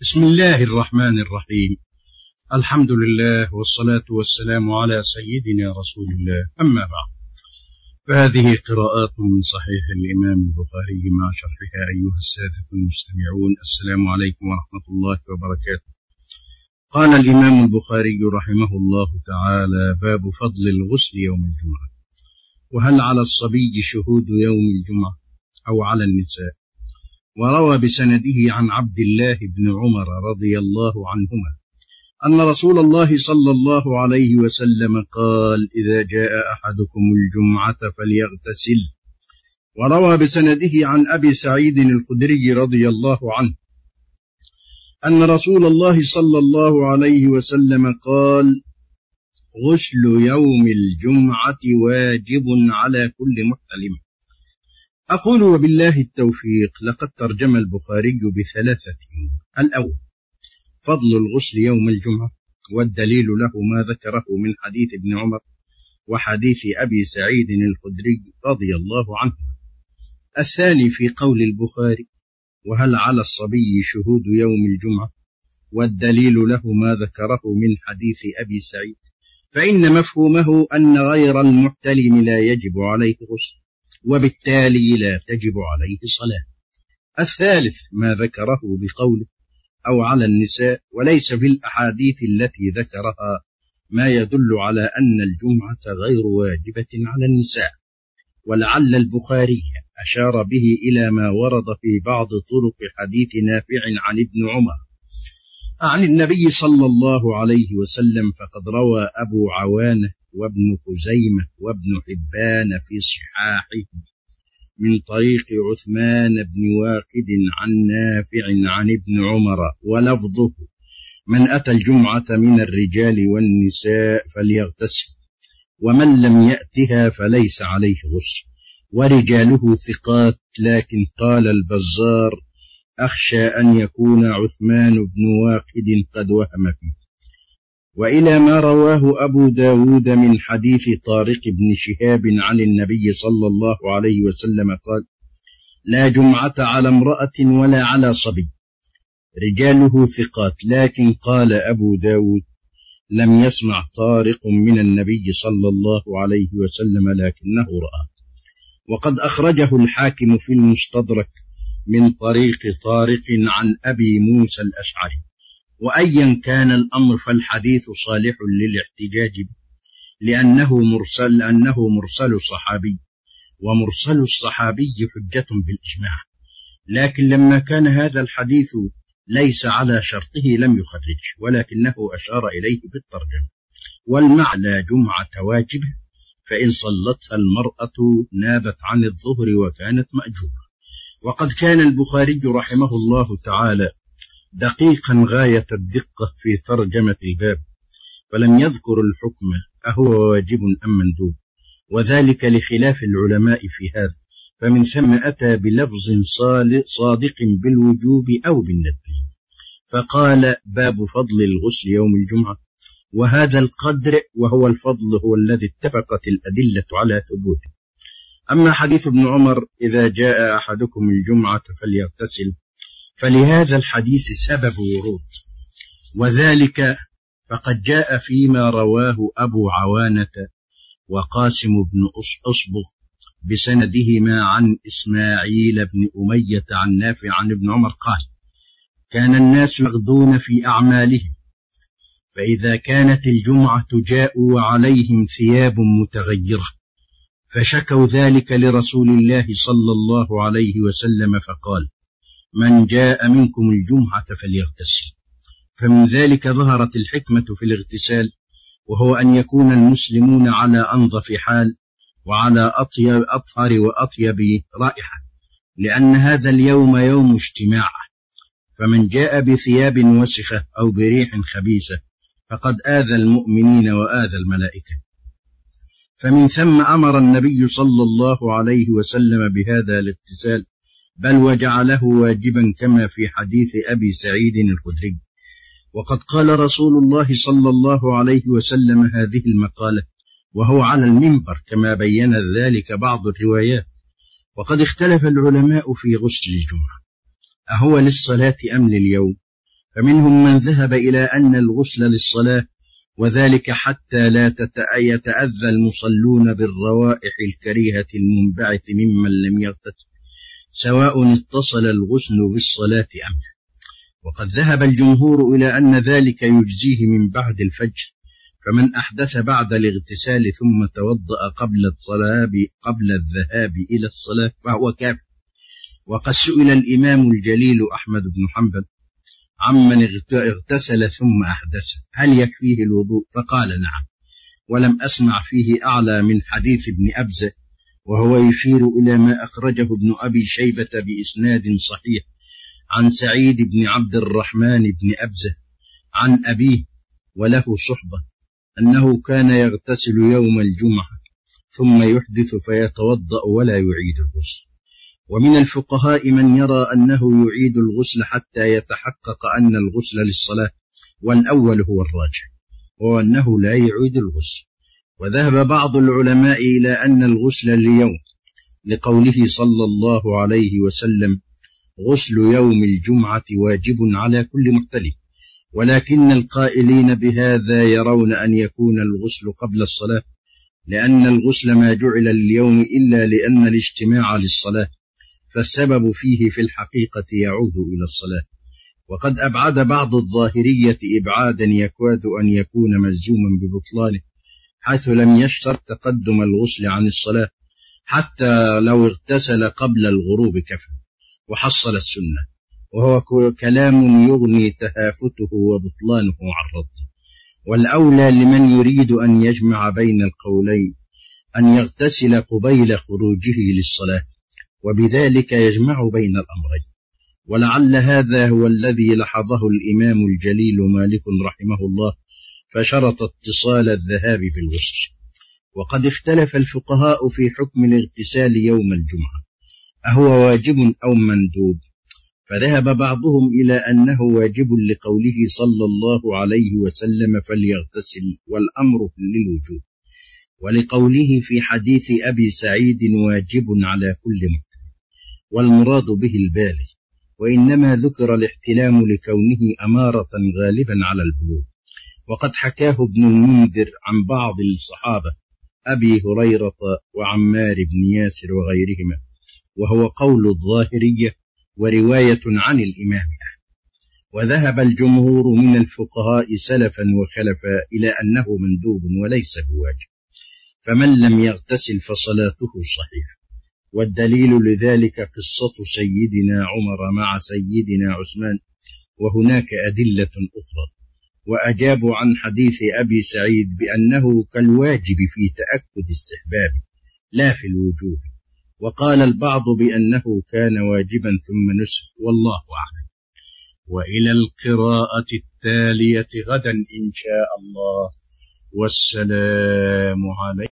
بسم الله الرحمن الرحيم. الحمد لله والصلاة والسلام على سيدنا رسول الله. أما بعد فهذه قراءات من صحيح الإمام البخاري مع شرحها أيها السادة المستمعون. السلام عليكم ورحمة الله وبركاته. قال الإمام البخاري رحمه الله تعالى باب فضل الغسل يوم الجمعة. وهل على الصبي شهود يوم الجمعة أو على النساء؟ وروى بسنده عن عبد الله بن عمر رضي الله عنهما أن رسول الله صلى الله عليه وسلم قال إذا جاء أحدكم الجمعة فليغتسل. وروى بسنده عن أبي سعيد الخدري رضي الله عنه أن رسول الله صلى الله عليه وسلم قال غسل يوم الجمعة واجب على كل محتلم. أقول وبالله التوفيق لقد ترجم البخاري بثلاثة الأول فضل الغسل يوم الجمعة والدليل له ما ذكره من حديث ابن عمر وحديث أبي سعيد الخدري رضي الله عنه. الثاني في قول البخاري وهل على الصبي شهود يوم الجمعة؟ والدليل له ما ذكره من حديث أبي سعيد. فإن مفهومه أن غير المحتلم لا يجب عليه غسل. وبالتالي لا تجب عليه صلاة. الثالث ما ذكره بقوله أو على النساء وليس في الأحاديث التي ذكرها ما يدل على أن الجمعة غير واجبة على النساء. ولعل البخاري أشار به إلى ما ورد في بعض طرق حديث نافع عن ابن عمر. عن النبي صلى الله عليه وسلم فقد روى أبو عوانة وابن خزيمة وابن حبان في صحاحه من طريق عثمان بن واقد عن نافع عن ابن عمر ولفظه من أتى الجمعة من الرجال والنساء فليغتسل ومن لم يأتها فليس عليه غسل ورجاله ثقات لكن قال البزار أخشى أن يكون عثمان بن واقد قد وهم فيه. وإلى ما رواه أبو داود من حديث طارق بن شهاب عن النبي صلى الله عليه وسلم قال لا جمعة على امرأة ولا على صبي. رجاله ثقات لكن قال أبو داود لم يسمع طارق من النبي صلى الله عليه وسلم لكنه رأى. وقد أخرجه الحاكم في المستدرك من طريق طارق عن أبي موسى الأشعري. وأيا كان الأمر فالحديث صالح للاحتجاج لأنه مرسل لأنه مرسل صحابي ومرسل الصحابي حجة بالإجماع. لكن لما كان هذا الحديث ليس على شرطه لم يخرج ولكنه أشار إليه بالترجمة. والمعنى جمعة واجبة فإن صلتها المرأة نابت عن الظهر وكانت مأجورة. وقد كان البخاري رحمه الله تعالى دقيقا غاية الدقة في ترجمة الباب فلم يذكر الحكم أهو واجب أم مندوب. وذلك لخلاف العلماء في هذا فمن ثم أتى بلفظ صادق بالوجوب أو بالندب. فقال باب فضل الغسل يوم الجمعة. وهذا القدر وهو الفضل هو الذي اتفقت الأدلة على ثبوته. أما حديث ابن عمر إذا جاء أحدكم الجمعة فليغتسل. فلهذا الحديث سبب ورود. وذلك فقد جاء فيما رواه أبو عوانة وقاسم بن أصبغ بسندهما عن إسماعيل بن أمية عن نافع عن ابن عمر قال كان الناس يغدون في أعمالهم فإذا كانت الجمعة جاءوا وعليهم ثياب متغيرة فشكوا ذلك لرسول الله صلى الله عليه وسلم فقال من جاء منكم الجمعة فليغتسل. فمن ذلك ظهرت الحكمة في الاغتسال وهو أن يكون المسلمون على أنظف حال وعلى أطيب أطهر وأطيب رائحة لأن هذا اليوم يوم اجتماع. فمن جاء بثياب وسخة أو بريح خبيثة فقد آذى المؤمنين وآذى الملائكة. فمن ثم أمر النبي صلى الله عليه وسلم بهذا الاغتسال بل وجعله واجبا كما في حديث أبي سعيد الخدري. وقد قال رسول الله صلى الله عليه وسلم هذه المقالة وهو على المنبر كما بين ذلك بعض الروايات. وقد اختلف العلماء في غسل الجمعة. أهو للصلاة أم لليوم؟ فمنهم من ذهب إلى أن الغسل للصلاة وذلك حتى لا يتأذى المصلون بالروائح الكريهة المنبعث ممن لم يغتسل. سواء اتصل الغسل بالصلاة أم لا. وقد ذهب الجمهور إلى أن ذلك يجزيه من بعد الفجر فمن أحدث بعد الاغتسال ثم توضأ قبل الصلاة قبل الذهاب إلى الصلاة فهو كافر. وقد سئل الإمام الجليل أحمد بن حنبل عمن اغتسل ثم أحدث هل يكفيه الوضوء؟ فقال نعم ولم أسمع فيه أعلى من حديث ابن أبزة وهو يشير إلى ما أخرجه ابن أبي شيبة بإسناد صحيح عن سعيد بن عبد الرحمن بن أبزة عن أبيه وله صحبة أنه كان يغتسل يوم الجمعة ثم يحدث فيتوضأ ولا يعيد الغسل. ومن الفقهاء من يرى أنه يعيد الغسل حتى يتحقق أن الغسل للصلاة والأول هو الراجح وهو أنه لا يعيد الغسل. وذهب بعض العلماء إلى أن الغسل اليوم لقوله صلى الله عليه وسلم غسل يوم الجمعة واجب على كل محتلم ولكن القائلين بهذا يرون أن يكون الغسل قبل الصلاة لأن الغسل ما جعل اليوم إلا لأن الاجتماع للصلاة فالسبب فيه في الحقيقة يعود إلى الصلاة. وقد أبعد بعض الظاهرية إبعادا يكاد أن يكون ملزوما ببطلانه حيث لم يشترط تقدم الغسل عن الصلاة حتى لو اغتسل قبل الغروب كفى وحصل السنة وهو كلام يغني تهافته وبطلانه عن رده والأولى لمن يريد أن يجمع بين القولين أن يغتسل قبيل خروجه للصلاة وبذلك يجمع بين الأمرين. ولعل هذا هو الذي لحظه الإمام الجليل مالك رحمه الله فشرط اتصال الذهاب بالغسل وقد اختلف الفقهاء في حكم الاغتسال يوم الجمعة. أهو واجب أو مندوب؟ فذهب بعضهم إلى أنه واجب لقوله صلى الله عليه وسلم فليغتسل والأمر للوجوب. ولقوله في حديث أبي سعيد واجب على كل محتم والمراد به البالغ وإنما ذكر الاحتلام لكونه أمارة غالبا على البلوغ. وقد حكاه ابن المنذر عن بعض الصحابة أبي هريرة وعمار بن ياسر وغيرهما وهو قول الظاهرية ورواية عن الإمام أحمد. وذهب الجمهور من الفقهاء سلفا وخلفا إلى أنه مندوب وليس بواجب. فمن لم يغتسل فصلاته صحيحة. والدليل لذلك قصة سيدنا عمر مع سيدنا عثمان وهناك أدلة أخرى. وأجابوا عن حديث أبي سعيد بأنه كالواجب في تأكد استحباب لا في الوجوب وقال البعض بأنه كان واجبا ثم نسخ والله أعلم. وإلى القراءة التالية غدا إن شاء الله والسلام عليكم.